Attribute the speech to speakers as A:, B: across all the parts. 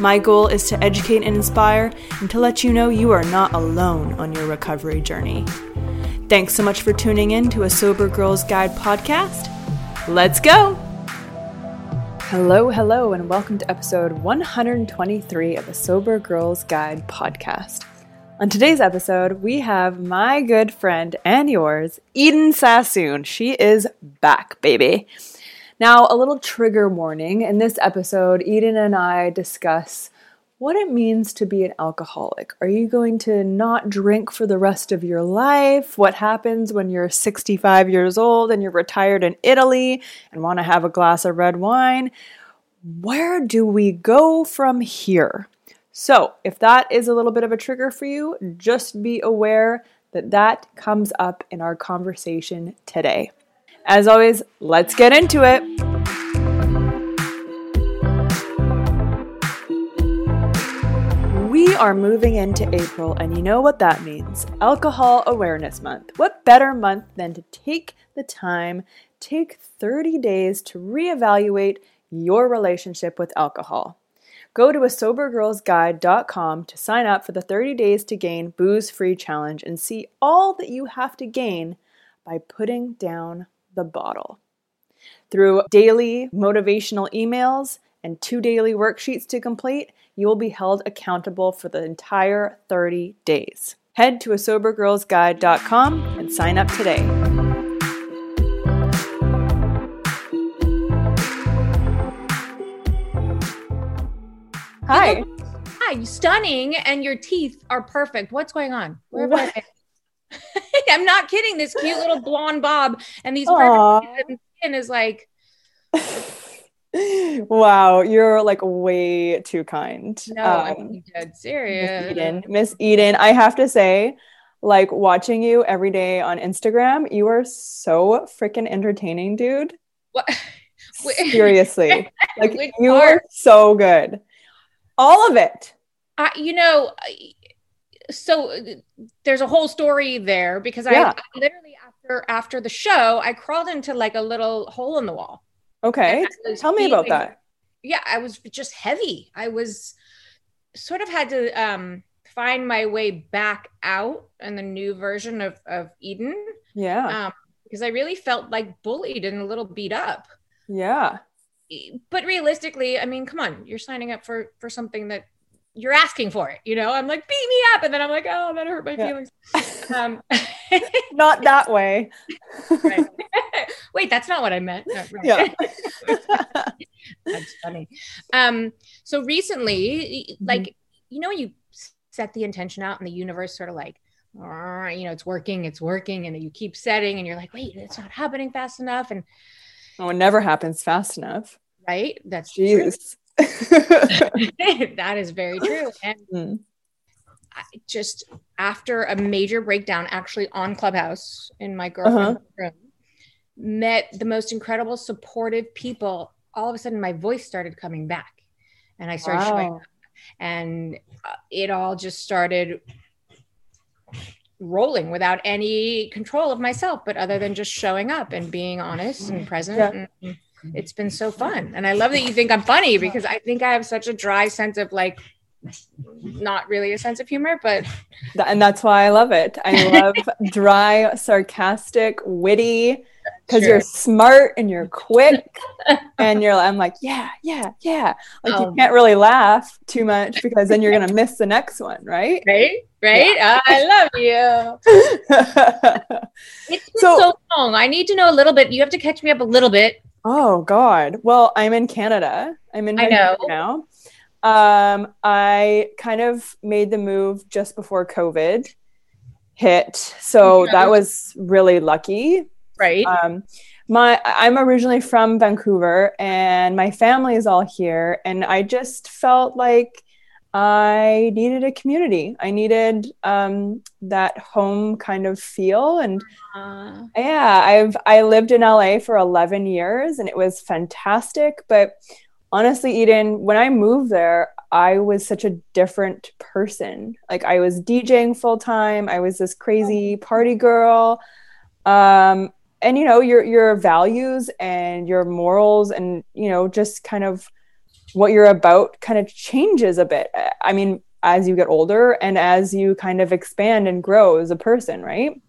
A: My goal is to educate and inspire and to let you know you are not alone on your recovery journey. Thanks so much for tuning in to a Sober Girls Guide podcast. Let's go! Hello, hello, and welcome to episode 123 of the Sober Girls Guide podcast. On today's episode, we have my good friend and yours, Eden Sassoon. She is back, baby. Now, a little trigger warning. In this episode, Eden and I discuss what it means to be an alcoholic. Are you going to not drink for the rest of your life? What happens when you're 65 years old and you're retired in Italy and want to have a glass of red wine? Where do we go from here? So, if that is a little bit of a trigger for you, just be aware that that comes up in our conversation today. As always, let's get into it. We are moving into April, and you know what that means Alcohol Awareness Month. What better month than to take the time, take 30 days to reevaluate your relationship with alcohol? Go to a sobergirlsguide.com to sign up for the 30 days to gain booze free challenge and see all that you have to gain by putting down the bottle. Through daily motivational emails and two daily worksheets to complete, you will be held accountable for the entire 30 days. Head to a sobergirlsguide.com and sign up today. Hi.
B: Hi, stunning, and your teeth are perfect. What's going on? Where have I been? I'm not kidding. This cute little blonde bob and these perfect skin is like.
A: wow, you're like way too kind.
B: No, um, I'm dead serious.
A: Miss Eden, Miss Eden, I have to say, like watching you every day on Instagram, you are so freaking entertaining, dude. What? Seriously, like you part? are so good. All of it.
B: I, you know, so there's a whole story there because yeah. I, literally after after the show I crawled into like a little hole in the wall.
A: Okay, tell me about that.
B: Yeah, I was just heavy. I was sort of had to um find my way back out in the new version of of Eden.
A: Yeah.
B: Um, because I really felt like bullied and a little beat up.
A: Yeah.
B: But realistically, I mean, come on, you're signing up for for something that you're asking for it, you know. I'm like, beat me up, and then I'm like, oh, that hurt my yeah. feelings. Um,
A: not that way.
B: Wait, that's not what I meant. No, right. Yeah, that's funny. Um, so recently, mm-hmm. like you know, you set the intention out, and the universe sort of like, you know, it's working, it's working, and you keep setting, and you're like, wait, it's not happening fast enough, and
A: oh, it never happens fast enough.
B: Right? That's
A: Jeez.
B: that is very true. And mm. just after a major breakdown, actually on Clubhouse in my girlfriend's uh-huh. room, met the most incredible, supportive people. All of a sudden, my voice started coming back, and I started wow. showing up, and uh, it all just started rolling without any control of myself, but other than just showing up and being honest and present.
C: Yeah.
B: And it's been so fun. And I love that you think I'm funny because I think I have such a dry sense of like, not really a sense of humor, but
C: and that's why I love it. I love dry, sarcastic, witty because
B: Sure.
C: you're smart and you're quick and you're I'm like, yeah, yeah, yeah. Like
B: Oh.
C: you can't really laugh too much because then you're gonna miss the next one, right?
B: right, right. I love you. It's been
C: So-
B: so, long. I need to know a little bit. You have to catch me up a little bit.
C: oh God. Well, I'm in Canada. I'm in
B: I know.
C: Now. Um, I kind of made the move just before COVID hit. So that was really lucky.
B: Right.
C: um my i'm originally from vancouver and my family is all here and i just felt like i needed a community. I needed um that home kind of feel. And
B: Uh,
C: yeah i've i lived in la for 11 years and it was fantastic. But honestly eden when i moved there i was such a different person. Like i was djing full time i was this crazy party girl. Um and you know your your values and your morals and you know just kind of what you're about kind of changes a bit i mean as you get older and as you kind of expand and grow as a person right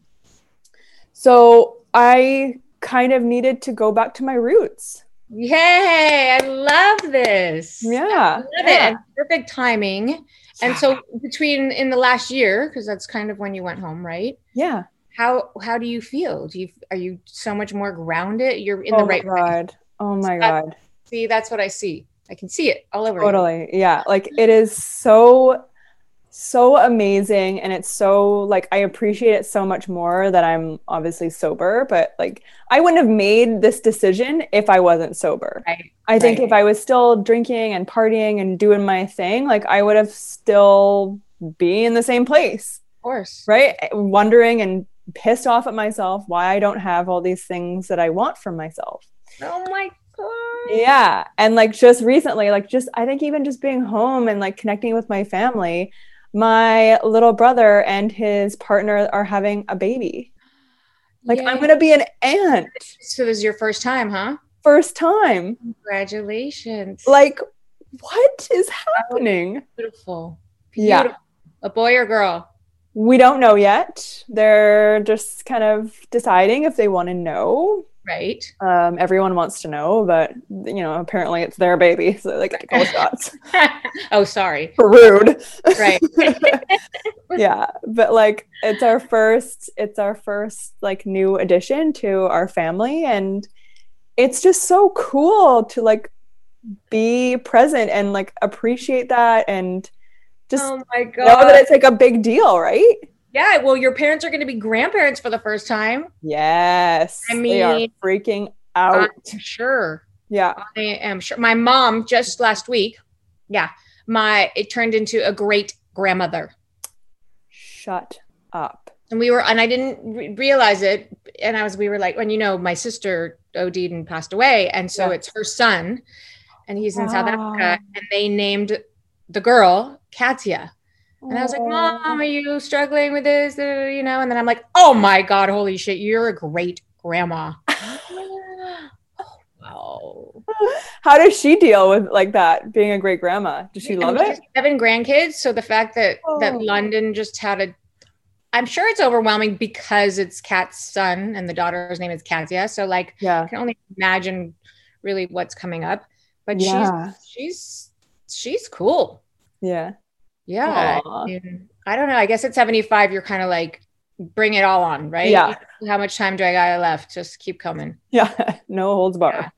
C: so i kind of needed to go back to my roots
B: yay! I love this. I
C: yeah
B: love
C: yeah.
B: And perfect timing. And so between in the last year, because that's kind of when you went home, right?
C: yeah
B: How how do you feel? Do you are you so much more grounded? You're in
C: oh
B: the right
C: Oh
B: my
C: god oh my
B: That-
C: god
B: See, that's what I see. I can see it all over.
C: totally yeah like mm-hmm. it is so so amazing and it's so like i appreciate it so much more that i'm obviously sober but like i wouldn't have made this decision if i wasn't sober
B: Right.
C: i think
B: right.
C: if i was still drinking and partying and doing my thing like i would have still be in the same place
B: Of course.
C: right wondering and pissed off at myself why i don't have all these things that i want for myself
B: Oh my.
C: Yeah and like just recently like just i think even just being home and like connecting with my family my little brother and his partner are having a baby like i'm gonna be an aunt
B: So this is your first time, huh?
C: first time
B: Congratulations.
C: like what is happening
B: beautiful.
C: Yeah.
B: A boy or girl?
C: we don't know yet they're just kind of deciding if they want to know
B: Right.
C: um, everyone wants to know but you know apparently it's their baby so they get to call shots
B: oh, sorry.
C: rude
B: Right.
C: yeah but like it's our first it's our first like new addition to our family and it's just so cool to like be present and like appreciate that and just
B: oh my
C: know that it's like a big deal right
B: Yeah. Well, your parents are going to be grandparents for the first time.
C: yes
B: I
C: they are
B: mean,
C: freaking out
B: I'm sure.
C: yeah
B: I am sure. My mom just last week. Yeah. My it turned into a great grandmother.
C: shut up
B: and we were and i didn't re- realize it and i was we were like when you know my sister od'd and passed away and so
C: Yeah.
B: it's her son and he's in south africa and they named the girl katia and i was like mom are you struggling with this? You know? And then i'm like oh my god holy shit you're a great grandma. Oh wow.
C: How does she deal with like that being a great grandma? Does she love it?
B: seven grandkids so the fact that
C: Oh.
B: that london just had a i'm sure it's overwhelming because it's kat's son and the daughter's name is katia so like
C: yeah.
B: I can only imagine really what's coming up. But
C: yeah.
B: she's she's she's cool.
C: yeah
B: Yeah. I, mean, I don't know. I guess at 75, you're kind of like bring it all on, right?
C: Yeah.
B: How much time do I got left? Just keep coming.
C: Yeah, no holds bar.
B: Yeah.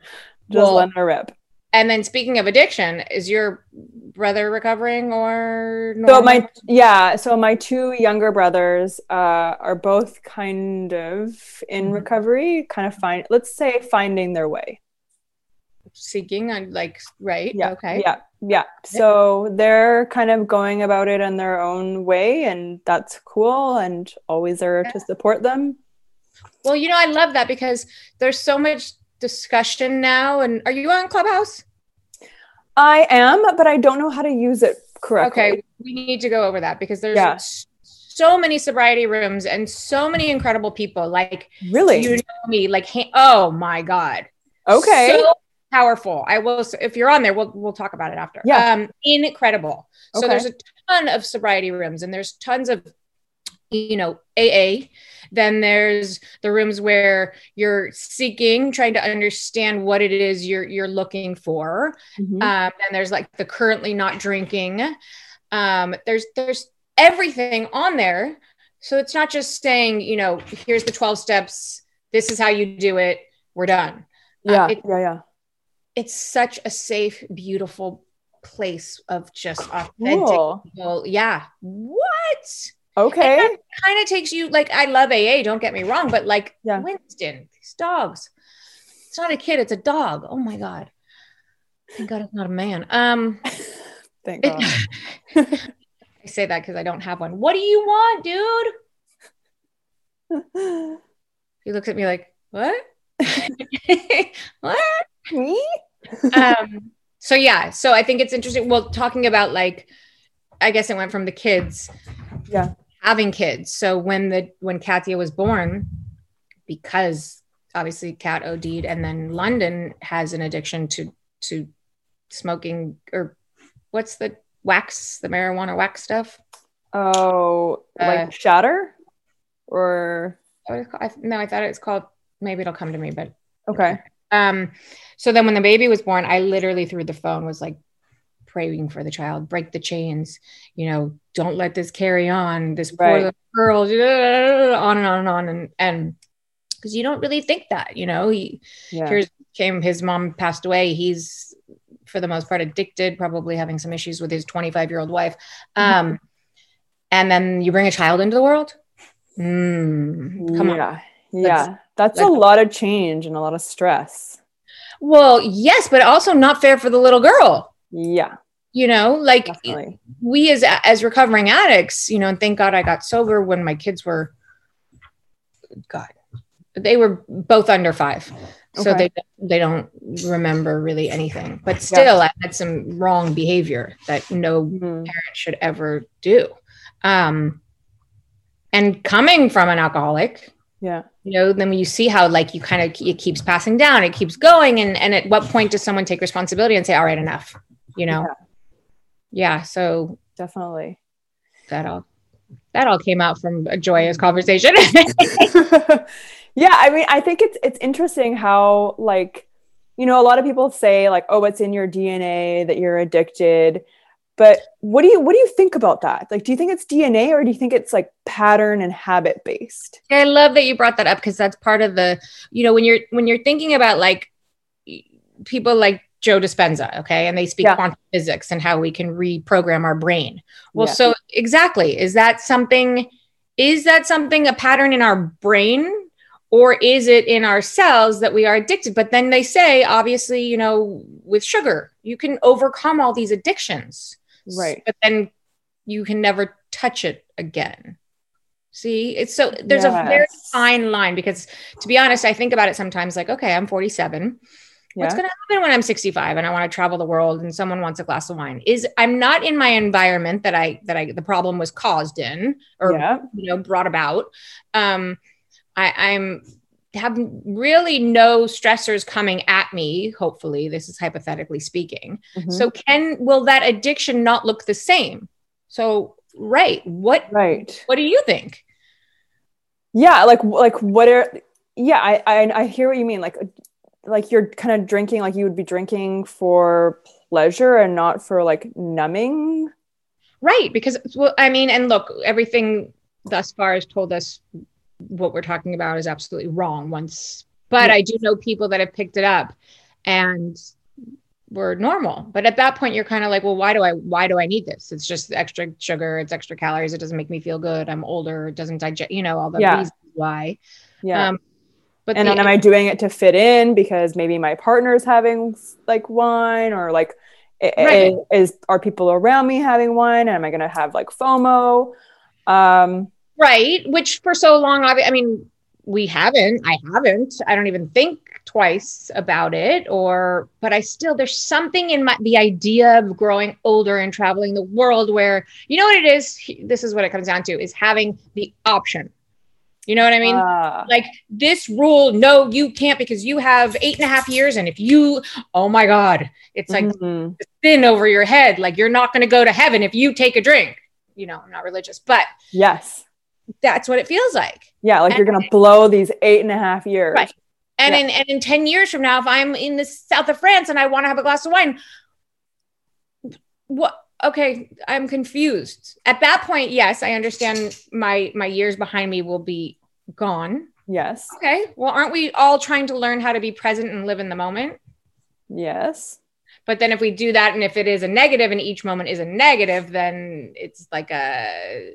C: Just
B: Well-
C: let her rip.
B: And then speaking of addiction, is your brother recovering or
C: So my yeah, so my two younger brothers uh, are both kind of in
B: Mhm.
C: recovery, kind of find let's say finding their way.
B: seeking on like right?
C: Yeah.
B: Okay.
C: Yeah. Yeah. So they're kind of going about it in their own way and that's cool and always there to support them.
B: Well, you know, I love that because there's so much discussion now. And are you on Clubhouse?
C: I am, but I don't know how to use it correctly.
B: Okay, we need to go over that because there's
C: Yeah.
B: so many sobriety rooms and so many incredible people. Like
C: really,
B: you know me. Like, oh my god,
C: okay,
B: so powerful. I will. If you're on there, we'll we'll talk about it after.
C: Yeah,
B: um, incredible. So
C: Okay.
B: there's a ton of sobriety rooms, and there's tons of you know AA. Then there's the rooms where you're seeking, trying to understand what it is you're you're looking for.
C: Mhm.
B: Um, and there's like the currently not drinking. Um, there's there's everything on there. So it's not just saying, you know, here's the 12 steps, this is how you do it, we're done.
C: yeah,
B: it-
C: yeah, yeah.
B: It's such a safe, beautiful place of just authentic
C: Cool.
B: people. Yeah. What?
C: Okay.
B: Kind of takes you like I love AA, don't get me wrong, but like
C: Yeah.
B: Winston, these dogs. It's not a kid, it's a dog. Oh my God. Thank God it's not a man. Um
C: Thank God.
B: I say that because I don't have one. What do you want, dude? He looks at me like, what? what?
C: Me?
B: Um, so yeah, so I think it's interesting. Well, talking about like, I guess it went from the kids,
C: Yeah.
B: having kids. So when the when Katia was born, because obviously Kat OD'd, and then London has an addiction to to smoking or what's the wax, the marijuana wax stuff.
C: Oh,
B: Uh,
C: like shatter? Or
B: What is it called? I, no, I thought it was called. Maybe it'll come to me, but
C: okay.
B: Um, so then when the baby was born, I literally through the phone was like praying for the child, break the chains, you know, don't let this carry on, this poor
C: Right.
B: girl, on and on and on. And and because you don't really think that, you know, he
C: Yeah.
B: here's came his mom passed away. He's for the most part addicted, probably having some issues with his 25 year old wife. Um, and then you bring a child into the world. Mm, come on.
C: yeah. Yeah. That's a lot of change and a lot of stress.
B: Well, yes, but also not fair for the little girl.
C: Yeah,
B: You know, like
C: definitely.
B: we as as recovering addicts, you know, and thank God I got sober when my kids were God, they were both under five. So
C: Okay.
B: they they don't remember really anything. But still I had some wrong behavior that no
C: Mhm.
B: parent should ever do. Um and coming from an alcoholic,
C: Yeah.
B: you know then you see how like you kind of it keeps passing down it keeps going and and at what point does someone take responsibility and say all right enough you know yeah, so
C: Definitely.
B: that all that all came out from a joyous conversation
C: yeah, I mean, I think it's it's interesting how like you know a lot of people say like oh it's in your DNA that you're addicted, but what do you what do you think about that? Like, do you think it's DNA or do you think it's like pattern and habit based?
B: i love that you brought that up because that's part of the you know when you're when you're thinking about like people like joe dispenza okay and they speak
C: Yeah.
B: quantum physics and how we can reprogram our brain well
C: Yeah.
B: so exactly is that something is that something a pattern in our brain or is it in our cells that we are addicted but then they say obviously you know with sugar you can overcome all these addictions
C: Right.
B: but then you can never touch it again see it's so there's a very fine line because to be honest i think about it sometimes like okay i'm 47
C: Yeah.
B: what's going to happen when i'm 65 and i want to travel the world and someone wants a glass of wine is i'm not in my environment that i that i the problem was caused in or
C: yeah.
B: you know brought about um i i'm have really no stressors coming at me hopefully this is hypothetically speaking
C: Mhm.
B: so can will that addiction not look the same so right what
C: right.
B: what do you think
C: Yeah, like like what are yeah, I, I I hear what you mean. Like like you're kind of drinking like you would be drinking for pleasure and not for like numbing.
B: Right, because well, I mean, and look, everything thus far has told us what we're talking about is absolutely wrong. Once, but
C: Yeah.
B: I do know people that have picked it up and were normal. But at that point, you're kind of like, well, why do I? Why do I need this? It's just extra sugar. It's extra calories. It doesn't make me feel good. I'm older. It doesn't digest. You know all the
C: Yeah.
B: reasons why.
C: Yeah.
B: Um, but
C: and
B: the-
C: then am I doing it to fit in because maybe my partner's having like wine or like
B: Right.
C: is are people around me having wine? And am I gonna have like FOMO? Um
B: right which for so long i mean we haven't i haven't i don't even think twice about it or but i still there's something in my the idea of growing older and traveling the world where you know what it is? This is what it comes down to is having the option. You know what i mean? Uh, like this rule no you can't because you have eight and a half years and if you oh my god it's like mm-hmm. thin over your head like you're not going to go to heaven if you take a drink. You know i'm not religious but
C: yes
B: that's what it feels like.
C: Yeah, like and, you're gonna blow these eight and a half years. Right.
B: And yeah. in and in 10 years from now, if I'm in the south of France and I want to have a glass of wine, what okay, I'm confused. At that point, yes, I understand my my years behind me will be gone.
C: Yes.
B: Okay. Well, aren't we all trying to learn how to be present and live in the moment?
C: Yes.
B: But then if we do that and if it is a negative and each moment is a negative, then it's like a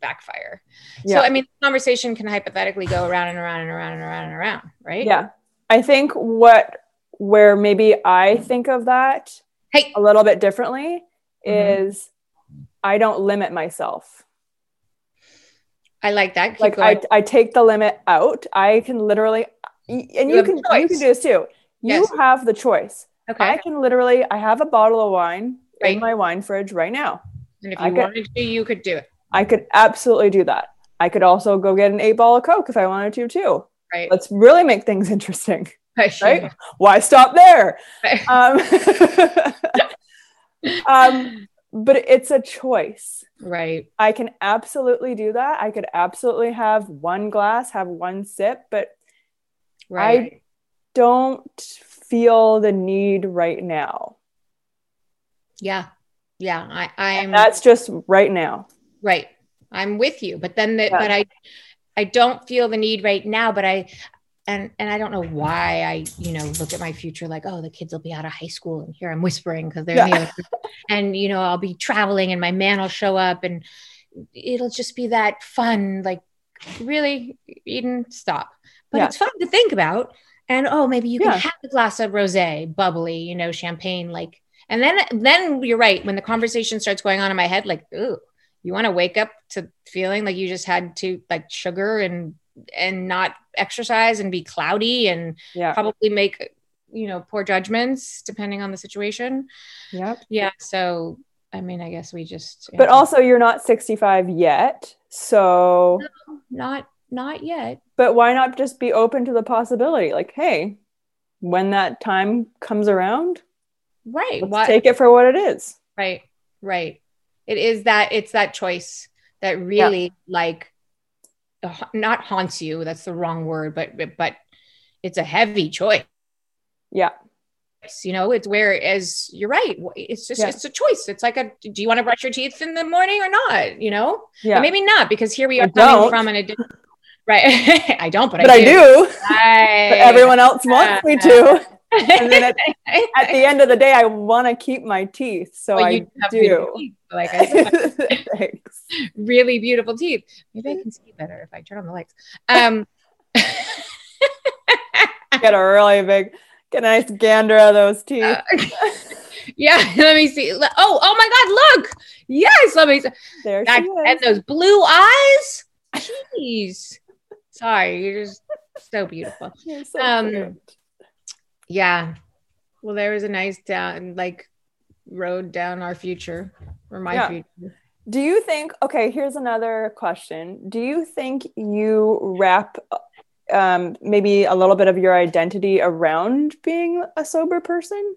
B: backfire. Yeah. So, I mean, the conversation can hypothetically go around and around and around and around and around, right?
C: Yeah. I think what, where maybe I think of that
B: hey.
C: a little bit differently mm-hmm. is I don't limit myself.
B: I like that.
C: Keep like I, I take the limit out. I can literally, and you, you can, you can do this too. You yes. have the choice. Okay. I can literally, I have a bottle of wine right. in my wine fridge right now.
B: And if you I wanted could, to, you could do it.
C: I could absolutely do that. I could also go get an eight ball of Coke if I wanted to too.
B: Right.
C: Let's really make things interesting. Right. right? Why stop there? Right. Um, um, but it's a choice.
B: Right.
C: I can absolutely do that. I could absolutely have one glass, have one sip, but right. I don't feel the need right now.
B: Yeah. Yeah. I, I'm
C: that's just right now.
B: Right. I'm with you. But then the, yeah. but I I don't feel the need right now, but I and and I don't know why I, you know, look at my future like, oh, the kids will be out of high school and here I'm whispering because they're yeah. and you know, I'll be traveling and my man will show up and it'll just be that fun, like really Eden, stop. But yeah. it's fun to think about. And oh, maybe you can yeah. have a glass of rosé, bubbly, you know, champagne, like and then then you're right. When the conversation starts going on in my head, like, ooh, you want to wake up to feeling like you just had to like sugar and and not exercise and be cloudy and yeah. probably make you know poor judgments depending on the situation.
C: Yep.
B: Yeah so i mean i guess we just
C: but also you're not 65 yet so
B: no, not not yet.
C: But why not just be open to the possibility? Like hey when that time comes around
B: right
C: let's take it for what it is.
B: Right right it is that it's that choice that really yeah. like not haunts you that's the wrong word but but it's a heavy choice
C: yeah
B: you know it's where as you're right it's just yeah. it's a choice it's like a do you want to brush your teeth in the morning or not you know yeah maybe not because here we are I coming don't. from an addiction right i don't but,
C: but
B: i
C: do, I do. I, but everyone else wants uh, me to and then at, at, the end of the day, I want to keep my teeth, so well, I do. Teeth, like I
B: said. Thanks. Really beautiful teeth. Maybe I can see better if I turn on the lights. Um,
C: get a really big, get a nice gander of those teeth. Uh,
B: yeah, let me see. Oh, oh my God! Look, yes, let me. See.
C: There that, she
B: is. And those blue eyes. Jeez. Sorry, you're just so beautiful. So um, cute yeah. Well there was a nice down like road down our future or my yeah. future.
C: Do you think okay here's another question. Do you think you wrap um, maybe a little bit of your identity around being a sober person?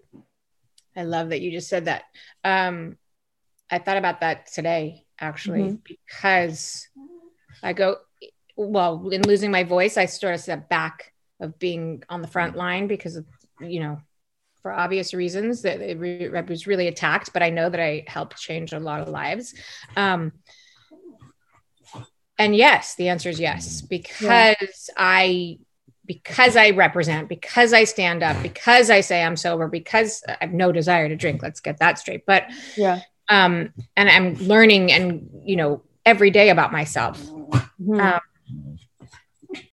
B: I love that you just said that. Um, i thought about that today actually mm-hmm. because i go well in losing my voice i sort of step back of being on the front line because of you know, for obvious reasons that it, re- it was really attacked, but I know that I helped change a lot of lives. Um, and yes, the answer is yes, because yeah. I because I represent, because I stand up, because I say I'm sober, because I have no desire to drink. Let's get that straight. But
C: yeah,
B: um, and I'm learning and you know every day about myself. Mm-hmm. Um,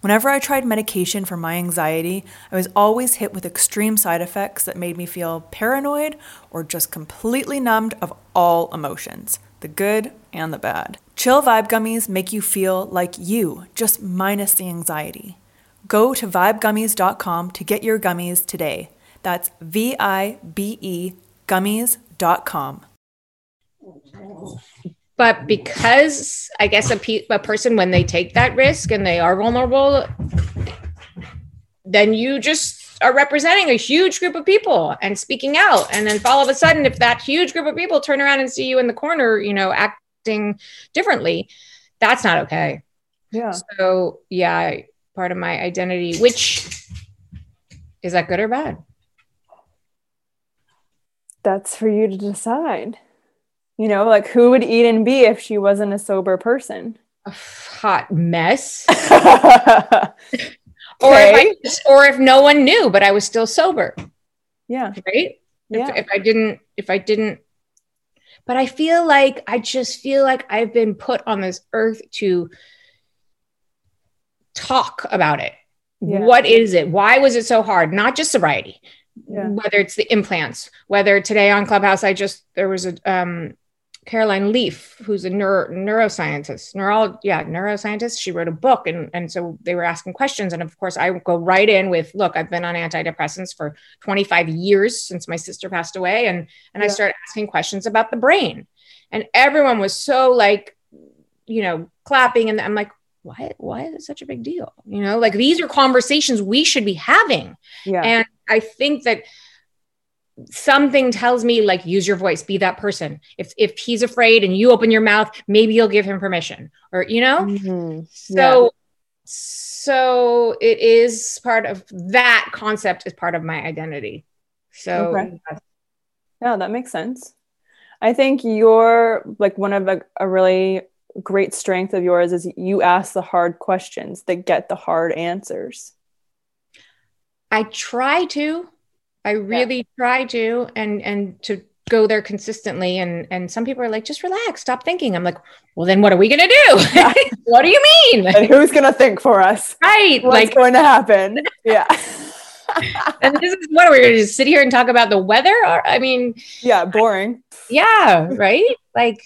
C: Whenever I tried medication for my anxiety, I was always hit with extreme side effects that made me feel paranoid or just completely numbed of all emotions the good and the bad. Chill Vibe Gummies make you feel like you, just minus the anxiety. Go to vibegummies.com to get your gummies today. That's V I B E gummies.com.
B: But because I guess a, pe- a person, when they take that risk and they are vulnerable, then you just are representing a huge group of people and speaking out. And then all of a sudden, if that huge group of people turn around and see you in the corner, you know, acting differently, that's not okay.
C: Yeah.
B: So, yeah, part of my identity, which is that good or bad?
C: That's for you to decide. You know, like who would Eden be if she wasn't a sober person?
B: A hot mess. or if I, or if no one knew, but I was still sober.
C: Yeah.
B: Right. Yeah. If, if I didn't, if I didn't, but I feel like I just feel like I've been put on this earth to talk about it. Yeah. What is it? Why was it so hard? Not just sobriety, yeah. whether it's the implants, whether today on Clubhouse, I just, there was a, um, Caroline Leaf, who's a neuro, neuroscientist, neuro, yeah, neuroscientist. She wrote a book, and and so they were asking questions, and of course, I go right in with, "Look, I've been on antidepressants for 25 years since my sister passed away," and and yeah. I started asking questions about the brain, and everyone was so like, you know, clapping, and I'm like, why why is it such a big deal? You know, like these are conversations we should be having, yeah, and I think that something tells me like use your voice be that person if if he's afraid and you open your mouth maybe you'll give him permission or you know mm-hmm. so yeah. so it is part of that concept is part of my identity so okay.
C: yeah that makes sense i think you're like one of a, a really great strength of yours is you ask the hard questions that get the hard answers
B: i try to I really yeah. try to and and to go there consistently. And and some people are like just relax stop thinking. I'm like well then what are we gonna do? What do you mean?
C: And who's gonna think for us?
B: Right
C: what's like going to happen? Yeah.
B: And this is what we're gonna just sit here and talk about the weather? Or i mean
C: yeah boring.
B: Yeah right? Like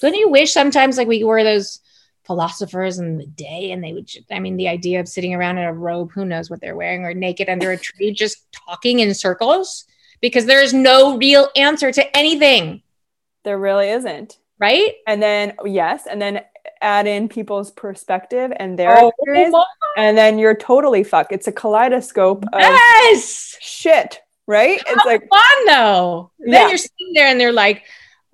B: don't you wish sometimes like we were those philosophers in the day and they would i mean the idea of sitting around in a robe who knows what they're wearing or naked under a tree just talking in circles because there's no real answer to anything.
C: There really isn't.
B: Right?
C: And then yes and then add in people's perspective and their oh, experience and then you're totally fucked. It's a kaleidoscope
B: yes!
C: shit right?
B: How it's like fun though. Yeah. then you're sitting there and they're like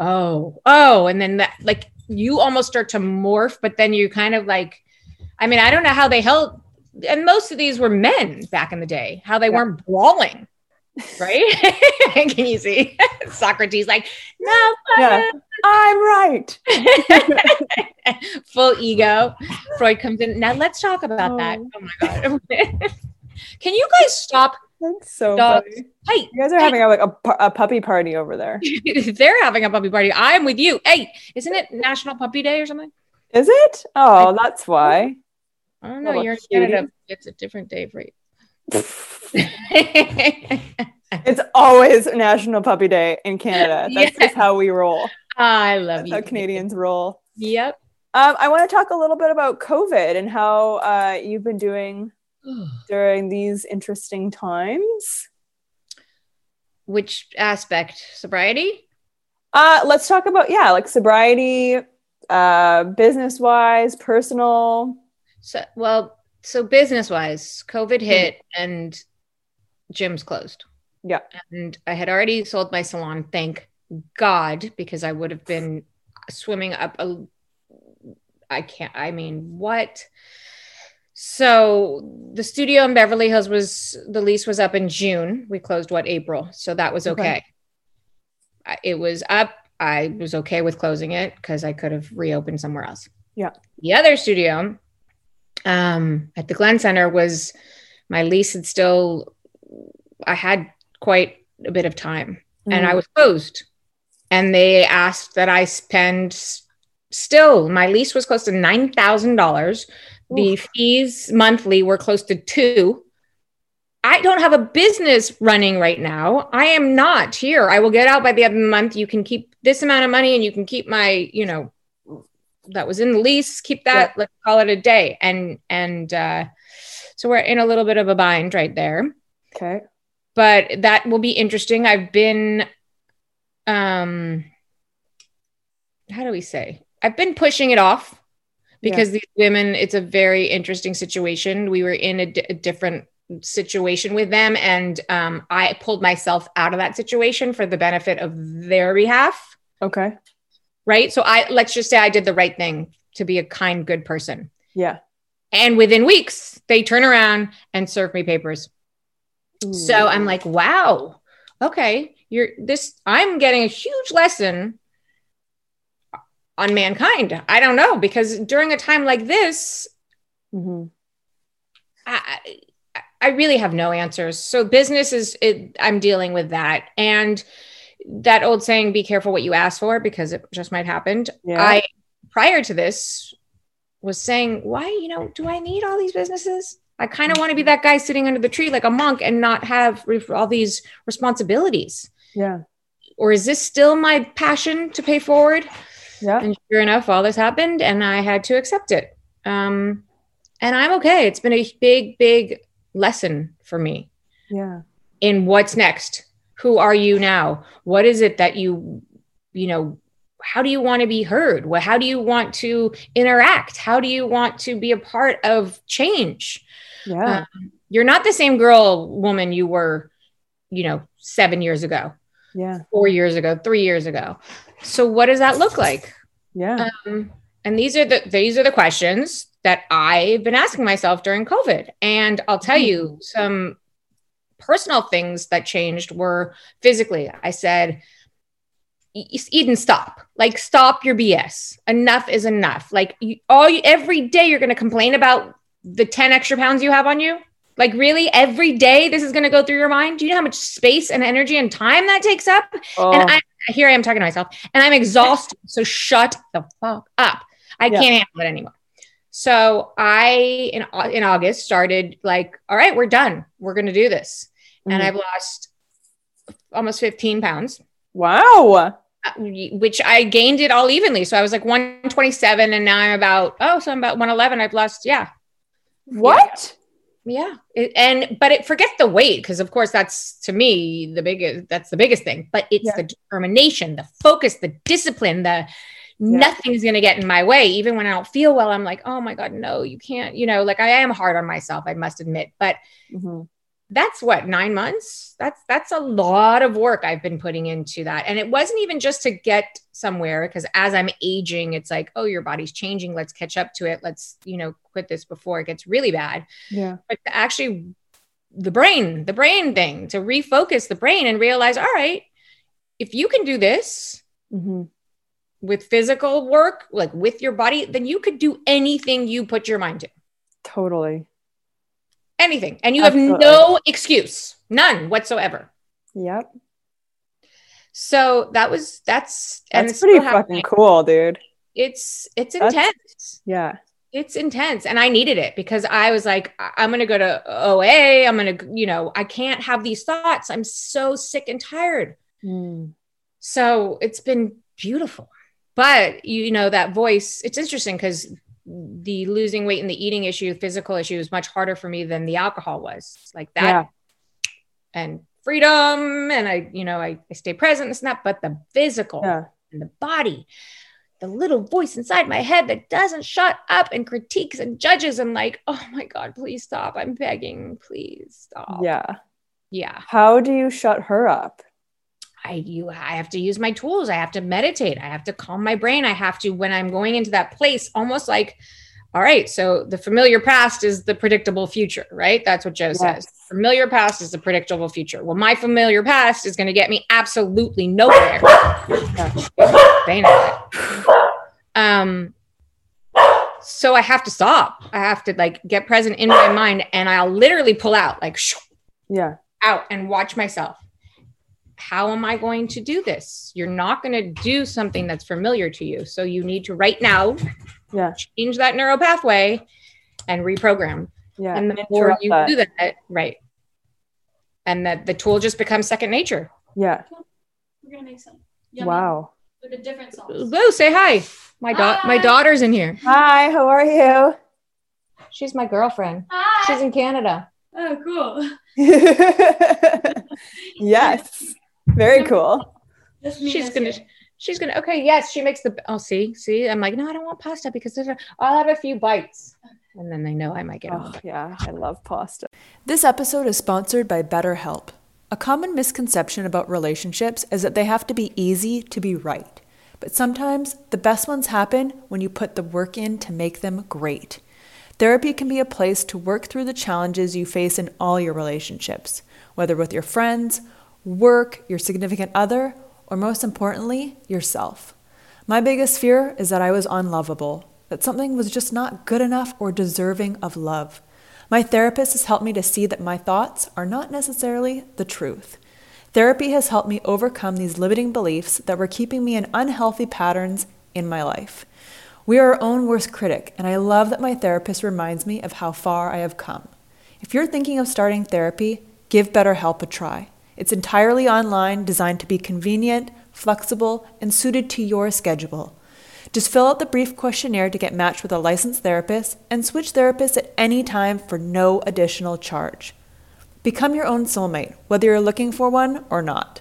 B: oh oh and then that like you almost start to morph, but then you kind of like, I mean, I don't know how they held, and most of these were men back in the day, how they yeah. weren't brawling. Right? Can you see Socrates like, no, yeah.
C: I'm right.
B: Full ego. Freud comes in. Now let's talk about oh. that. Oh my God. Can you guys stop
C: that's so Dogs. funny. Hey, you guys are hey. having a, like a, a puppy party over there.
B: They're having a puppy party. I'm with you. Hey, isn't it National Puppy Day or something?
C: Is it? Oh, I, that's why.
B: I don't know. You're in Canada. It's a different day for you.
C: it's always National Puppy Day in Canada. That's yeah. just how we roll.
B: I love
C: That's
B: you.
C: How Canadians roll.
B: Yep.
C: Um, I want to talk a little bit about COVID and how uh, you've been doing during these interesting times.
B: Which aspect? Sobriety?
C: Uh, let's talk about, yeah, like sobriety, uh, business wise, personal.
B: So, well, so business wise, COVID hit mm-hmm. and gyms closed.
C: Yeah.
B: And I had already sold my salon, thank God, because I would have been swimming up a I can't I mean what so the studio in Beverly Hills was the lease was up in June. We closed what April, so that was okay. okay. It was up. I was okay with closing it because I could have reopened somewhere else.
C: Yeah.
B: The other studio um, at the Glen Center was my lease had still, I had quite a bit of time mm. and I mm. was closed. And they asked that I spend still, my lease was close to $9,000. The fees monthly were close to two. I don't have a business running right now. I am not here. I will get out by the end of the month. You can keep this amount of money and you can keep my, you know, that was in the lease, keep that, yeah. let's call it a day. And and uh so we're in a little bit of a bind right there.
C: Okay.
B: But that will be interesting. I've been um how do we say? I've been pushing it off because yeah. these women, it's a very interesting situation. We were in a, d- a different situation with them and um, i pulled myself out of that situation for the benefit of their behalf
C: okay
B: right so i let's just say i did the right thing to be a kind good person
C: yeah
B: and within weeks they turn around and serve me papers Ooh. so i'm like wow okay you're this i'm getting a huge lesson on mankind i don't know because during a time like this mm-hmm. I, I really have no answers. So business is it, I'm dealing with that and that old saying be careful what you ask for because it just might happen. Yeah. I prior to this was saying, why, you know, do I need all these businesses? I kind of want to be that guy sitting under the tree like a monk and not have all these responsibilities.
C: Yeah.
B: Or is this still my passion to pay forward?
C: Yeah.
B: And sure enough, all this happened and I had to accept it. Um, and I'm okay. It's been a big, big lesson for me.
C: Yeah.
B: In what's next? Who are you now? What is it that you, you know, how do you want to be heard? What, how do you want to interact? How do you want to be a part of change?
C: Yeah. Um,
B: you're not the same girl, woman you were, you know, seven years ago.
C: Yeah.
B: Four years ago, three years ago. So what does that look like?
C: Yeah. Um,
B: and these are the these are the questions that I've been asking myself during COVID. And I'll tell you mm-hmm. some personal things that changed were physically. I said, Eden, stop. Like, stop your BS. Enough is enough. Like, you, all you, every day you're going to complain about the 10 extra pounds you have on you. Like, really, every day this is going to go through your mind. Do you know how much space and energy and time that takes up? Oh. And I, here I am talking to myself and I'm exhausted. So shut the fuck up. I yeah. can't handle it anymore. So I in in August started like, all right, we're done. We're going to do this, mm-hmm. and I've lost almost 15 pounds.
C: Wow.
B: Uh, which I gained it all evenly. So I was like 127, and now I'm about oh, so I'm about 111. I've lost yeah.
C: What?
B: Yeah. Yeah. It, and but it forget the weight because of course that's to me the biggest that's the biggest thing. But it's yeah. the determination, the focus, the discipline, the yeah. nothing's going to get in my way. Even when I don't feel well, I'm like, oh my God, no, you can't, you know, like I am hard on myself, I must admit. But mm-hmm. That's what, nine months? That's, that's a lot of work I've been putting into that. And it wasn't even just to get somewhere because as I'm aging, it's like, oh, your body's changing. Let's catch up to it. Let's, you know, quit this before it gets really bad.
C: Yeah.
B: But actually, the brain, the brain thing to refocus the brain and realize, all right, if you can do this, mm-hmm with physical work, like with your body, then you could do anything you put your mind to.
C: Totally.
B: Anything. And you Absolutely. have no excuse, none whatsoever.
C: Yep.
B: So that was that's
C: that's pretty fucking cool, dude.
B: It's it's that's, intense.
C: Yeah.
B: It's intense. And I needed it because I was like, I'm gonna go to OA. I'm gonna, you know, I can't have these thoughts. I'm so sick and tired. Mm. So it's been beautiful but you know that voice it's interesting because the losing weight and the eating issue physical issue is much harder for me than the alcohol was. Like that yeah. and freedom and i you know I, I stay present it's not but the physical yeah. and the body the little voice inside my head that doesn't shut up and critiques and judges and like oh my god please stop. I'm begging. Please stop.
C: Yeah.
B: Yeah.
C: How do you shut her up
B: I you I have to use my tools. I have to meditate. I have to calm my brain. I have to when I'm going into that place, almost like, all right, so the familiar past is the predictable future, right? That's what Joe yes. says. Familiar past is the predictable future. Well, my familiar past is going to get me absolutely nowhere. um, so I have to stop. I have to like get present in my mind and I'll literally pull out like
A: yeah,
B: out and watch myself. How am I going to do this? You're not going to do something that's familiar to you. So you need to right now
A: yeah,
B: change that neural pathway and reprogram.
A: yeah.
B: and the more you
A: that.
B: do that, right. And that the tool just becomes second nature.
A: Yeah.
D: We're gonna make some. Yummy.
A: Wow.
D: With a different song.
B: Lou, say hi. My da- my daughter's in here.
A: Hi, how are you?
B: She's my girlfriend.
D: Hi.
B: She's in Canada.
D: Oh, cool.
A: yes. Very cool.
B: She's gonna
D: here.
B: she's gonna okay, yes, she makes the oh see, see, I'm like, no, I don't want pasta because there's a, I'll have a few bites. And then they know I might get
A: Oh,
B: hungry.
A: yeah, I love pasta. This episode is sponsored by BetterHelp. A common misconception about relationships is that they have to be easy to be right. But sometimes the best ones happen when you put the work in to make them great. Therapy can be a place to work through the challenges you face in all your relationships, whether with your friends, work, your significant other, or most importantly, yourself. My biggest fear is that I was unlovable, that something was just not good enough or deserving of love. My therapist has helped me to see that my thoughts are not necessarily the truth. Therapy has helped me overcome these limiting beliefs that were keeping me in unhealthy patterns in my life. We are our own worst critic, and I love that my therapist reminds me of how far I have come. If you're thinking of starting therapy, give BetterHelp a try. It's entirely online, designed to be convenient, flexible, and suited to your schedule. Just fill out the brief questionnaire to get matched with a licensed therapist and switch therapists at any time for no additional charge. Become your own soulmate, whether you're looking for one or not.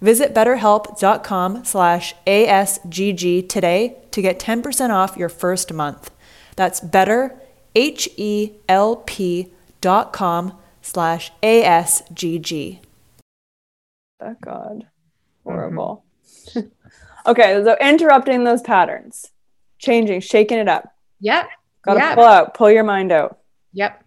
A: Visit betterhelp.com slash ASGG today to get 10% off your first month. That's better, H-E-L-P dot com slash ASGG. Oh God. Mm-hmm. Horrible. okay, so interrupting those patterns, changing, shaking it up.
B: Yep.
A: Gotta
B: Yeah.
A: pull out, pull your mind out.
B: Yep.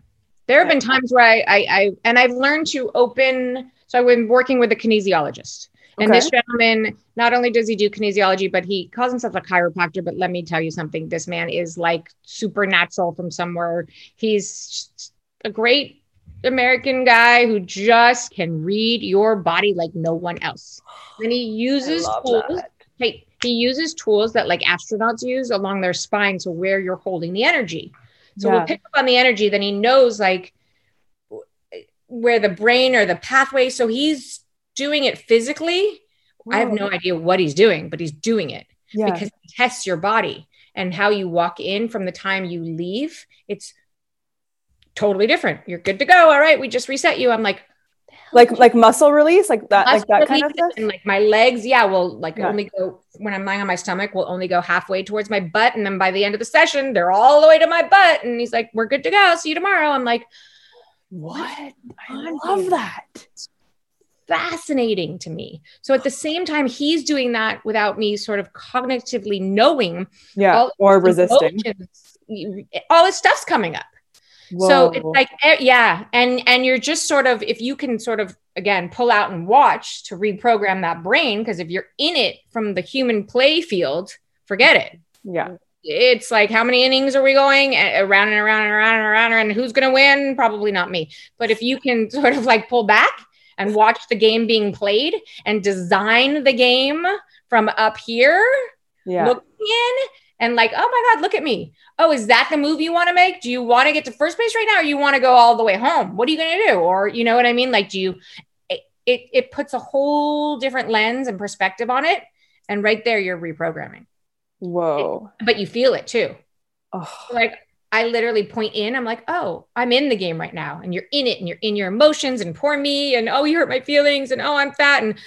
B: There have been times where I, I, I, and I've learned to open. So I've been working with a kinesiologist, and
A: Okay.
B: this gentleman not only does he do kinesiology, but he calls himself a chiropractor. But let me tell you something: this man is like supernatural from somewhere. He's a great American guy who just can read your body like no one else. And he uses tools.
A: that.
B: Hey, he uses tools that like astronauts use along their spine to where you're holding the energy. So
A: Yeah.
B: we'll pick up on the energy. Then he knows like where the brain or the pathway. So he's doing it physically. I have no idea what he's doing, but he's doing it
A: Yeah.
B: because he tests your body and how you walk in from the time you leave. It's totally different. You're good to go. All right, we just reset you. I'm like,
A: like like muscle release, like that, like that kind of stuff.
B: and like my legs, yeah, will like
A: Yeah.
B: only go when I'm lying on my stomach, will only go halfway towards my butt, and then by the end of the session, they're all the way to my butt. And he's like, "We're good to go. See you tomorrow." I'm like,
A: What? I love that.
B: fascinating to me. So at the same time, he's doing that without me sort of cognitively knowing
A: Yeah. or resisting.
B: emotions. All this stuff's coming up. So it's like eh, yeah, and and you're just sort of if you can sort of again pull out and watch to reprogram that brain because if you're in it from the human play field, forget it.
A: yeah.
B: It's like how many innings are we going around and around and around and around and who's going to win? Probably not me. But if you can sort of like pull back and watch the game being played and design the game from up here,
A: Yeah.
B: looking in and like, oh my God, look at me. Oh, is that the move you want to make? Do you want to get to first base right now or you want to go all the way home? What are you going to do? Or, you know what I mean? Like, do you, it, it, it puts a whole different lens and perspective on it. And right there, you're reprogramming,
A: Whoa.
B: but you feel it too.
A: Oh,
B: Like, I literally point in, I'm like, oh, I'm in the game right now. And you're in it and you're in your emotions and poor me. And oh, you hurt my feelings. And oh, I'm fat. And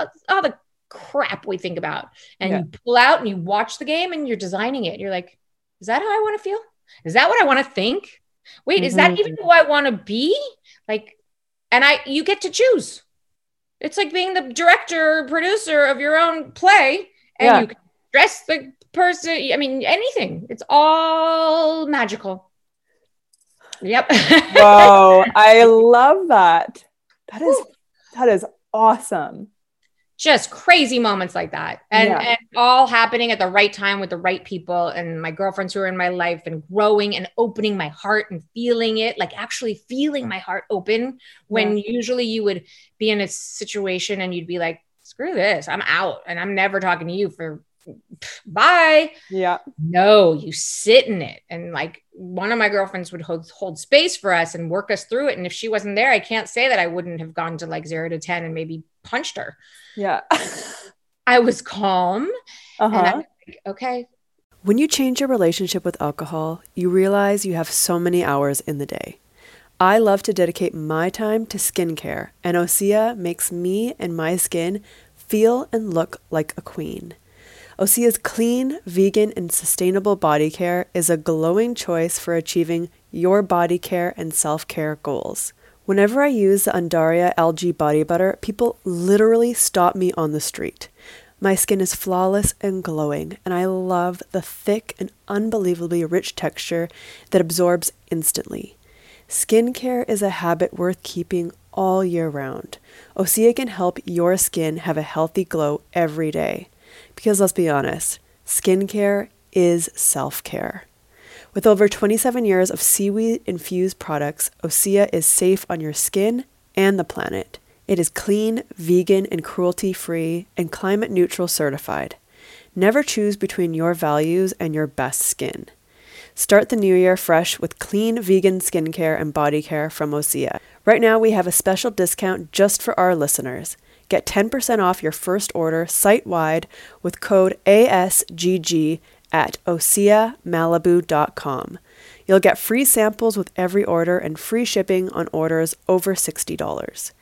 B: uh, all the crap we think about. And
A: Yeah.
B: you pull out and you watch the game and you're designing it. You're like, is that how I want to feel? Is that what I want to think? Wait, is that even mm-hmm. who I want to be? Like, and I, you get to choose. It's like being the director, producer of your own play, and
A: Yeah.
B: you can dress the person. I mean, anything. It's all magical. Yep.
A: Whoa. I love that. That is that is awesome.
B: Just crazy moments like that and,
C: Yeah.
B: and all happening at the right time with the right people and my girlfriends who are in my life and growing and opening my heart and feeling it like actually feeling my heart open when usually you would be in a situation and you'd be like screw this i'm out and i'm never talking to you for bye
C: Yeah.
B: no you sit in it and like one of my girlfriends would hold, hold space for us and work us through it and if she wasn't there i can't say that i wouldn't have gone to like 0 to 10 and maybe punched her
C: Yeah.
B: i was calm
C: Uh
B: and i'm like okay
E: When you change your relationship with alcohol, you realize you have so many hours in the day. I love to dedicate my time to skincare, and Osea makes me and my skin feel and look like a queen. Osea's clean, vegan, and sustainable body care is a glowing choice for achieving your body care and self care goals. Whenever I use the Undaria algae body butter, people literally stop me on the street. My skin is flawless and glowing, and I love the thick and unbelievably rich texture that absorbs instantly. Skincare is a habit worth keeping all year round. Osea can help your skin have a healthy glow every day. Because let's be honest, skincare is self care. With over 27 years of seaweed infused products, Osea is safe on your skin and the planet. It is clean, vegan, and cruelty free, and climate neutral certified. Never choose between your values and your best skin. Start the new year fresh with clean vegan skincare and body care from Osea. Right now, we have a special discount just for our listeners. Get 10% off your first order site wide with code ASGG at OseaMalibu.com. You'll get free samples with every order and free shipping on orders over $60.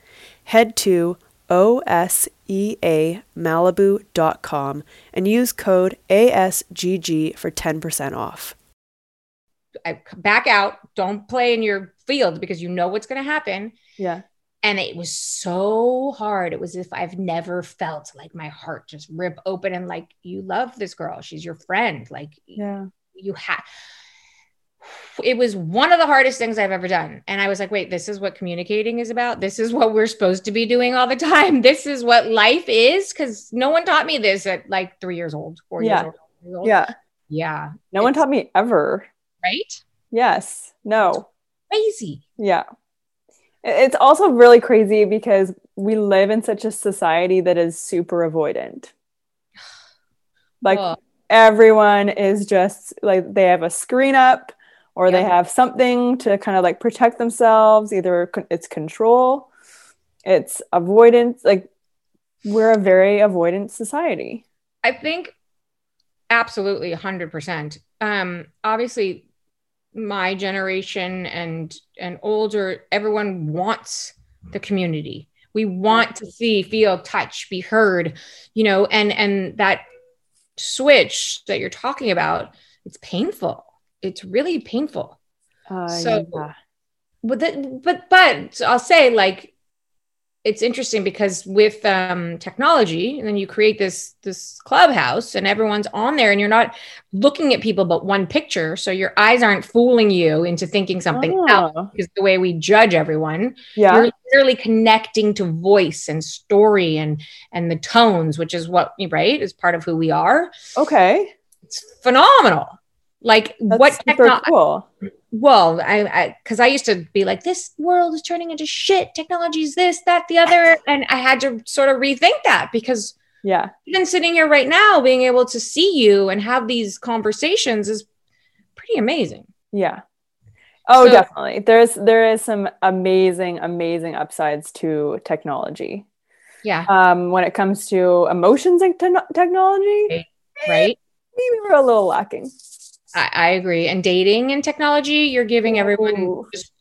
E: Head to oseamalibu.com and use code ASGG for 10% off.
B: I back out don't play in your field because you know what's going to happen
C: Yeah.
B: And it was so hard it was as if i've never felt like my heart just rip open and like you love this girl she's your friend like
C: Yeah.
B: you have it was one of the hardest things I've ever done. And I was like, wait, this is what communicating is about. This is what we're supposed to be doing all the time. This is what life is. Cause no one taught me this at like three years old, four
C: Yeah.
B: years old. five years old.
C: Yeah.
B: Yeah.
C: No one taught me ever.
B: Right?
C: Yes. No.
B: Crazy.
C: Yeah. It's also really crazy because we live in such a society that is super avoidant. Like
B: Ugh.
C: everyone is just like they have a screen up or they have something to kind of like protect themselves. Either it's control, it's avoidance. Like we're a very avoidant society.
B: I think absolutely 100%. Um, obviously, my generation and and older, everyone wants the community. We want to see, feel, touch, be heard, you know, and and that switch that you're talking about, it's painful. It's really painful.
C: Uh,
B: So-
C: yeah.
B: but the, but but I'll say like it's interesting because with um, technology, and then you create this this clubhouse, and everyone's on there, and you're not looking at people but one picture, so your eyes aren't fooling you into thinking something else.
C: Oh,
B: Because the way we judge everyone,
C: yeah.
B: you're literally connecting to voice and story and and the tones, which is what right is part of who we are.
C: Okay.
B: It's phenomenal. Like
C: That's
B: what
C: super
B: techno-
C: cool.
B: well i i because i used to be like this world is turning into shit technology is this that the other and i had to sort of rethink that because
C: Yeah.
B: even sitting here right now being able to see you and have these conversations is pretty amazing
C: Yeah. Oh,
B: So-
C: definitely. There's there is some amazing, amazing upsides to technology.
B: yeah
C: Um, when it comes to emotions and te- technology,
B: right
C: maybe we're a little lacking.
B: I, I agree and dating and technology you're giving everyone
C: Ooh.
B: just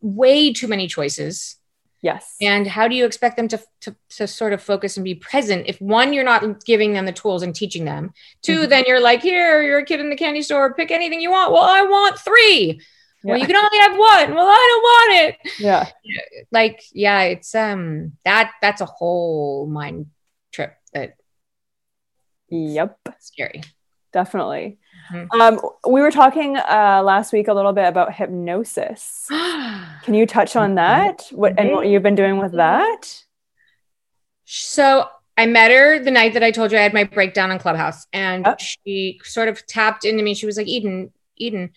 B: way too many choices
C: Yes.
B: and how do you expect them to, to, to sort of focus and be present if one you're not giving them the tools and teaching them 2
C: Mhm.
B: then you're like here you're a kid in the candy store pick anything you want well i want three well you can only have one well i don't want it
C: yeah.
B: like yeah it's um that that's a whole mind trip that
C: Yep.
B: scary
C: Definitely.
B: Mhm.
C: Um, we were talking uh, last week a little bit about hypnosis. Can you touch on that? What and what you've been doing with that?
B: So I met her the night that I told you I had my breakdown on Clubhouse, and
E: Yep.
B: she sort of tapped into me. She was like, "Eden, Eden,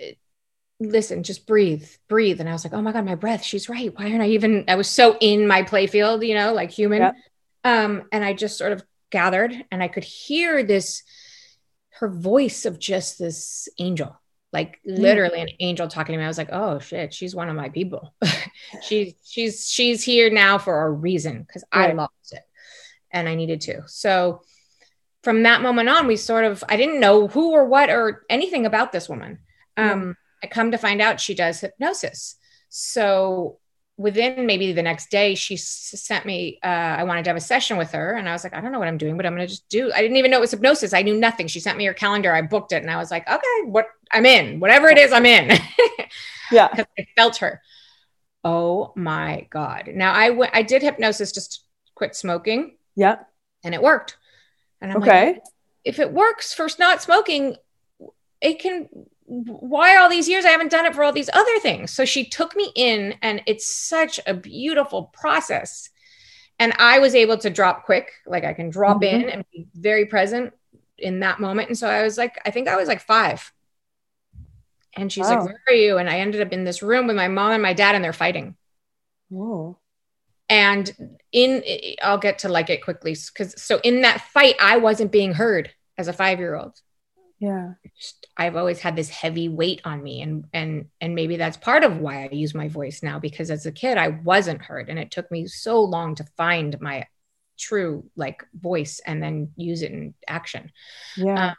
B: uh, listen, just breathe, breathe." And I was like, "Oh my god, my breath." She's right. Why aren't I even? I was so in my playfield, you know, like human.
E: Yep.
B: Um, and I just sort of gathered, and I could hear this, her voice of just this angel, like
E: Mm.
B: literally an angel talking to me. I was like, "Oh shit, she's one of my people." she's she's she's here now for a reason because I lost it and I needed to. So from that moment on, we sort of I didn't know who or what or anything about this woman. Um, I come to find out she does hypnosis. So within maybe the next day, she sent me. Uh, I wanted to have a session with her, and I was like, I don't know what I'm doing, but I'm going to just do. I didn't even know it was hypnosis. I knew nothing. She sent me her calendar. I booked it, and I was like, okay, what I'm in, whatever it is, I'm in.
E: Yeah.
B: because I felt her. Oh my god! Now I went. I did hypnosis just quit smoking,
E: Yeah.
B: and it worked. And I'm like,
E: Okay.
B: if it works for not smoking, it can. Why all these years I haven't done it for all these other things? So she took me in, and it's such a beautiful process. And I was able to drop quick, like I can drop
E: Mhm.
B: in and be very present in that moment. And so I was like, I think I was like five. And she's
E: Wow.
B: like, Where are you? And I ended up in this room with my mom and my dad, and they're fighting.
E: Whoa.
B: And in, I'll get to like it quickly. Cause so in that fight, I wasn't being heard as a five year old.
E: Yeah.
B: I've always had this heavy weight on me and and and maybe that's part of why I use my voice now because as a kid I wasn't heard and it took me so long to find my true like voice and then use it in action.
E: Yeah.
B: Um,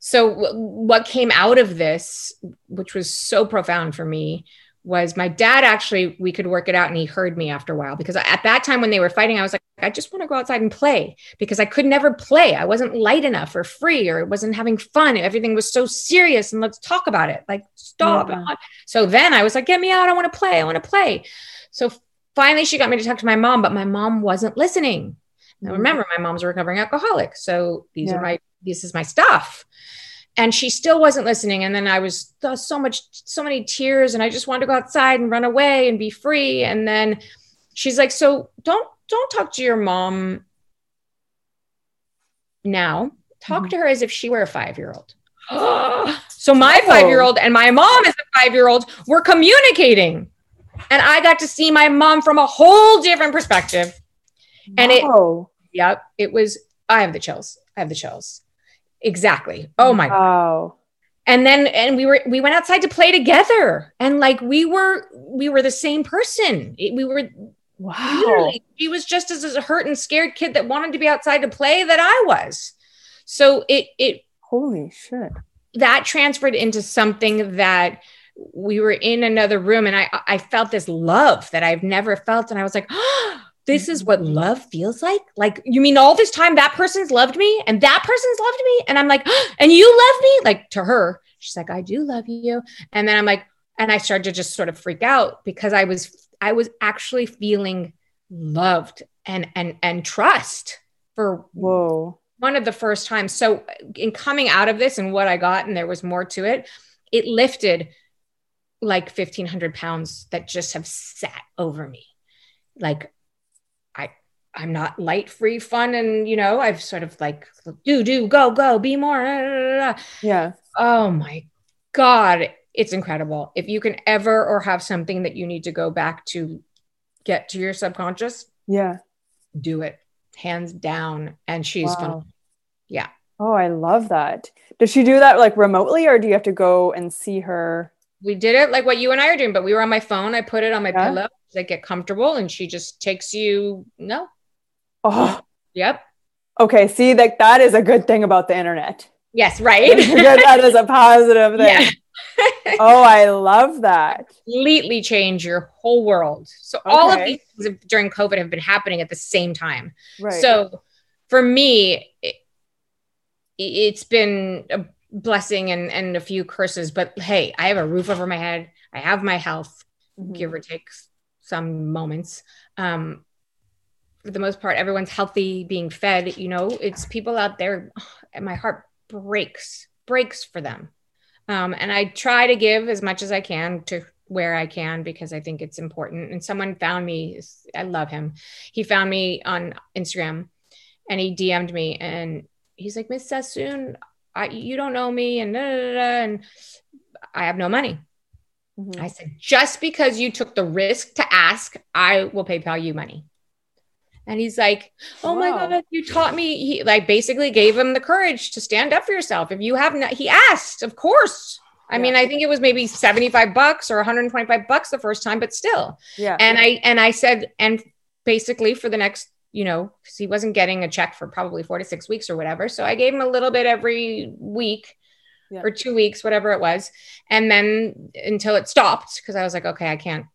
B: so w- what came out of this which was so profound for me was my dad actually we could work it out and he heard me after a while because at that time when they were fighting I was like I just want to go outside and play because I could never play. I wasn't light enough or free or it wasn't having fun. Everything was so serious and let's talk about it. Like stop.
E: Yeah.
B: So then I was like, get me out. I want to play. I want to play. So finally she got me to talk to my mom, but my mom wasn't listening. Now
E: Mhm.
B: remember, my mom's a recovering alcoholic. So these
E: Yeah.
B: are my this is my stuff. And she still wasn't listening. And then I was so much, so many tears, and I just wanted to go outside and run away and be free. And then she's like, So don't don't talk to your mom now. Talk
E: Mhm.
B: to her as if she were a five-year-old. so my
E: Oh.
B: five-year-old and my mom as a five-year-old were communicating. And I got to see my mom from a whole different perspective. And it
E: Wow.
B: Yep. It was, I have the chills. I have the chills. Exactly. Oh my God.
E: Wow.
B: And then, and we were, we went outside to play together and like we were, we were the same person. We were
E: Wow.
B: literally, she was just as a hurt and scared kid that wanted to be outside to play that I was. So it, it,
E: Holy shit.
B: that transferred into something that we were in another room and I I felt this love that I've never felt and I was like oh, this is what mm-hmm. love feels like like you mean all this time that person's loved me and that person's loved me and I'm like and you love me like to her she's like I do love you and then I'm like and I started to just sort of freak out because I was I was actually feeling loved and and and trust for
E: Whoa.
B: one of the first times. So, in coming out of this and what I got, and there was more to it, it lifted like 1500 pounds that just have sat over me. Like, I'm not light, free, fun, and you know, I've sort of like do, do, go, go, be more.
E: Yeah.
B: Oh my God, it's incredible. If you can ever or have something that you need to go back to get to your subconscious,
E: Yeah.
B: do it hands down. And she's
E: Wow.
B: phenomenal. Yeah.
E: Oh, I love that. Does she do that like remotely or do you have to go and see her?
B: we did it like what you and I are doing, but we were on my phone. I put it on my
E: Yeah.
B: pillow. I get comfortable, and she just takes you. No.
E: Oh,
B: Yep.
E: okay. See, like that is a good thing about the internet.
B: Yes. Right.
E: that is a positive thing.
B: yeah.
E: Oh, I love that.
B: Completely change your whole world. So all of these things during COVID have been happening at the same time.
E: Right.
B: So for me, it, it's been a blessing and and a few curses. But hey, I have a roof over my head. I have my health.
E: Mhm.
B: give or take some moments. Um, for the most part, everyone's healthy, being fed. You know, it's people out there, and my heart breaks, breaks for them. Um, and I try to give as much as I can to where I can because I think it's important. And someone found me, I love him. He found me on Instagram and he DM'd me and he's like, Miss Sassoon, I, you don't know me and, da, da, da, and I have no money. Mm-hmm. I said, just because you took the risk to ask, I will PayPal you money. And he's like, Oh my God, you taught me. He like basically gave him the courage to stand up for yourself. If you have not, he asked, of course. I yeah. mean, I think it was maybe 75 bucks or 125 bucks the first time, but still.
E: Yeah.
B: And I, and I said, and basically for the next, you know, because he wasn't getting a check for probably four to six weeks or whatever. So I gave him a little bit every week yeah. or two weeks, whatever it was. And then until it stopped, because I was like, okay, I can't,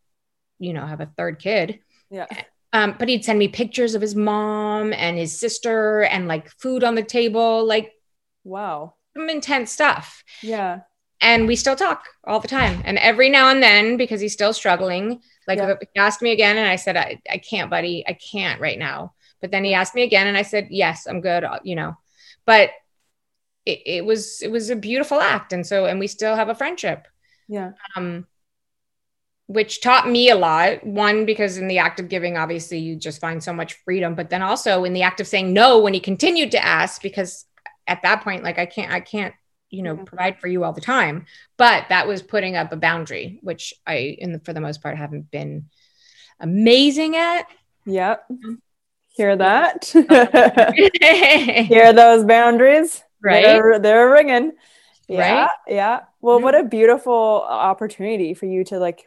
B: you know, have a third kid.
E: Yeah.
B: Um, but he'd send me pictures of his mom and his sister and like food on the table, like
E: wow,
B: some intense stuff.
E: Yeah.
B: And we still talk all the time. And every now and then, because he's still struggling, like yeah. he asked me again, and I said, I, I can't, buddy, I can't right now. But then he asked me again, and I said, Yes, I'm good, you know. But it, it was it was a beautiful act and so and we still have a friendship
E: yeah
B: um which taught me a lot. One because in the act of giving obviously you just find so much freedom but then also in the act of saying no when he continued to ask because at that point like i can't i can't you know provide for you all the time. But that was putting up a boundary which i in the, for the most part haven't been amazing at.
E: Yep. Hear that? Hear those boundaries?
B: Right.
E: They're, they're ringing. Yeah
B: right?
E: yeah. Well what a beautiful opportunity for you to like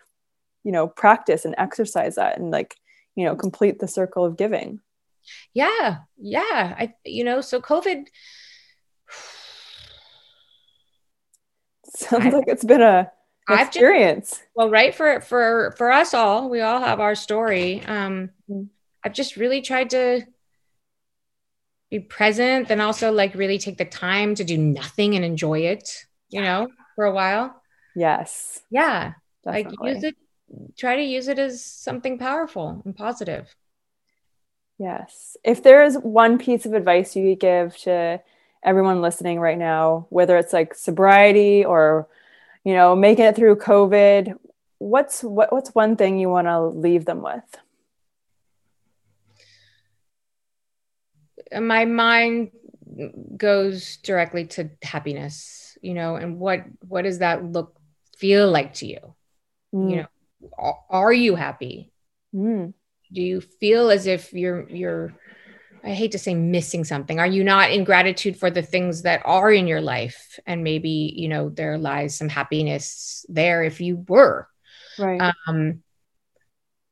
E: you know practice and exercise that and like you know complete the circle of giving
B: yeah yeah i you know so covid
E: sounds I, like it's been a experience
B: just, well right for for for us all we all have our story um mm-hmm. i've just really tried to be present, then also like really take the time to do nothing and enjoy it, you know, for a while.
E: Yes.
B: Yeah. Definitely. Like use it, try to use it as something powerful and positive.
E: Yes. If there is one piece of advice you could give to everyone listening right now, whether it's like sobriety or, you know, making it through COVID, what's what, what's one thing you want to leave them with?
B: my mind goes directly to happiness you know and what what does that look feel like to you mm. you know are, you happy?
E: Mm.
B: do you feel as if you're you're i hate to say missing something. Are you not in gratitude for the things that are in your life? And maybe you know there lies some happiness there if you were.
E: Right.
B: Um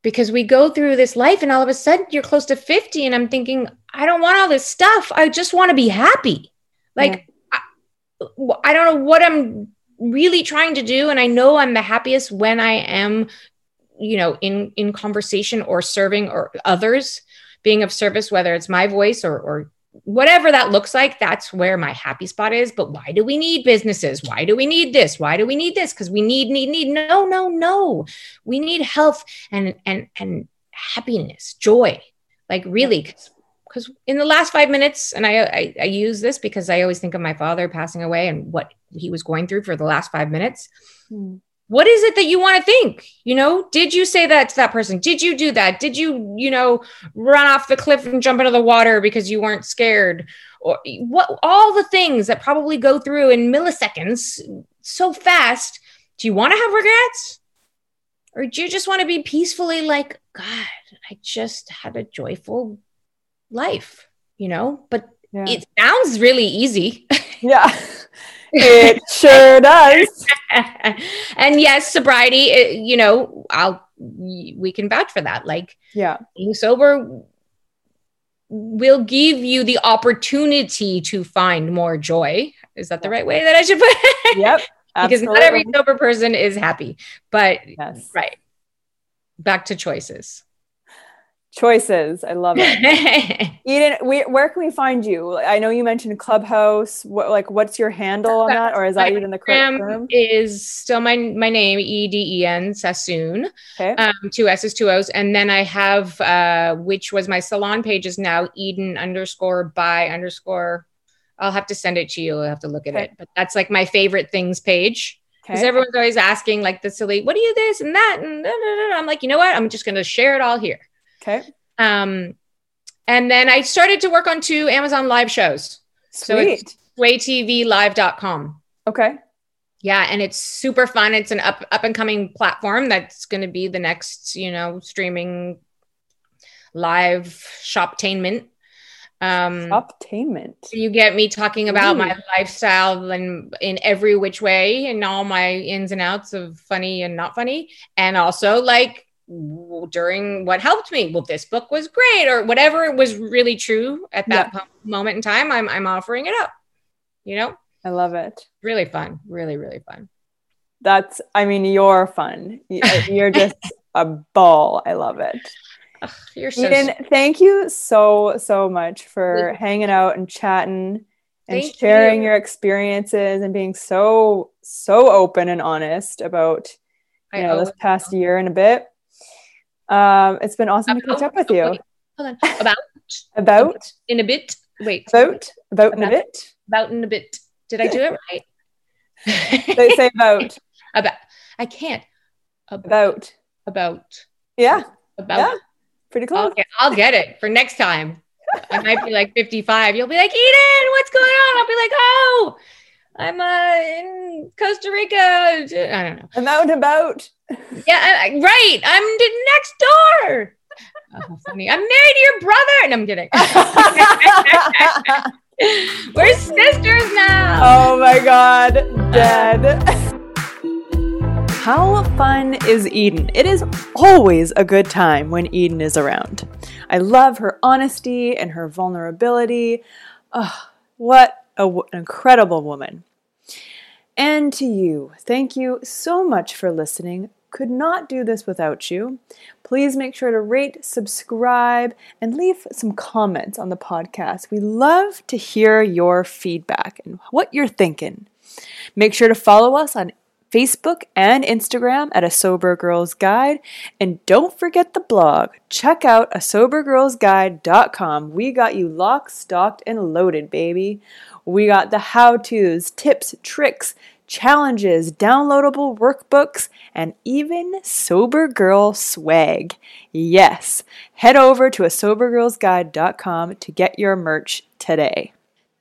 B: because we go through this life and all of a sudden you're close to 50 and i'm thinking i don't want all this stuff. I just want to be happy. Like yeah. I, I don't know what i'm really trying to do and i know i'm the happiest when i am you know in in conversation or serving or others being of service whether it's my voice or or whatever that looks like, that's where my happy spot is. But why do we need businesses? Why do we need this? Why do we need this? Because we need, need, need. No, no, no. We need health and and and happiness, joy. Like really, because in the last five minutes, and I, I I use this because I always think of my father passing away and what he was going through for the last five minutes. Hmm. What is it that you want to think? You know did you say that to that person? Did you do that? Did you you know run off the cliff and jump into the water because you weren't scared? Or what all the things that probably go through in milliseconds so fast do you want to have regrets? Or do you just want to be peacefully like god i just had a joyful life you know but yeah. it sounds really easy
E: yeah it sure does.
B: and yes, sobriety, it, you know, I'll we can vouch for that. Like,
E: yeah,
B: being sober will give you the opportunity to find more joy. Is that the right way that I should put it?
E: Yep.
B: because not every sober person is happy, but
E: yes.
B: right. Back to choices
E: choices. I love it. Eden we, where can we find you? I know you mentioned clubhouse. What, like what's your handle on that? Or is that even the correct term?
B: is still my my name e-d-e-n sassoon.
E: Okay.
B: um, two s's two o's. And then i have uh, which was my salon page is now eden underscore by underscore. I'll have to send it to you. I'll have to look at okay. it. But that's like my favorite things page. Because
A: Okay.
B: everyone's always asking like the silly, what do you this and that and da, da, da." I'm like, you know what? I'm just going to share it all here.
A: Okay.
B: Um, and then I started to work on two Amazon live shows, So it's-
A: Sweet.
B: swaytvlive.com.
A: okay.
B: Yeah, and it's super fun. It's an up up and coming platform that's going to be the next, you know, streaming live shoptainment. Um,
A: Obtainment.
B: you get me talking about my lifestyle and in every which way and all my ins and outs of funny and not funny and also like during what helped me well this book was great or whatever was really true at that po- moment in time I'm, I'm offering it up you know
A: I love it.
B: really fun really really fun
A: That's, I mean, you're fun. Uh, you're just a ball. I love it.
B: Ugh, you're so
A: Eden,
B: sweet.
A: thank you so, so much for hanging out and chatting and
B: Thank
A: sharing
B: you.
A: your experiences and being so, so open and honest about,
B: I
A: you know, this past year and a bit. Um, it's been awesome to catch up with you.
B: wait, hold on. About?
A: About,
B: in a bit? Wait.
A: About, about in a bit.
B: about in a bit. Did i do it right?
A: They say about,
B: about. I can't.
A: About.
B: about.
A: Yeah,
B: about.
A: Yeah. pretty close.
B: I'll I'll get it for next time. I might be like 55. You'll be like, Eden, what's going on? I'll be like, oh, I'm uh, in Costa Rica. I don't know.
A: I'm out and about.
B: Yeah, I, right. I'm next door. Oh, funny. I'm married to your brother. And I'm kidding. We're sisters now.
A: oh my god, dead. How fun is Eden? It is always a good time when Eden is around. I love her honesty and her vulnerability. Oh, what an incredible woman. And to you, thank you so much for listening. Could not do this without you. Please make sure to rate, subscribe, and leave some comments on the podcast. We love to hear your feedback and what you're thinking. Make sure to follow us on Facebook and Instagram at A Sober Girls Guide. And don't forget the blog. Check out a sobergirlsguide.com. We got you locked, stocked, and loaded, baby. We got the how to's, tips, tricks, challenges, downloadable workbooks, and even Sober Girl swag. Yes, head over to a sobergirlsguide.com to get your merch today.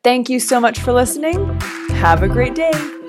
A: Thank you so much for listening. Have a great day.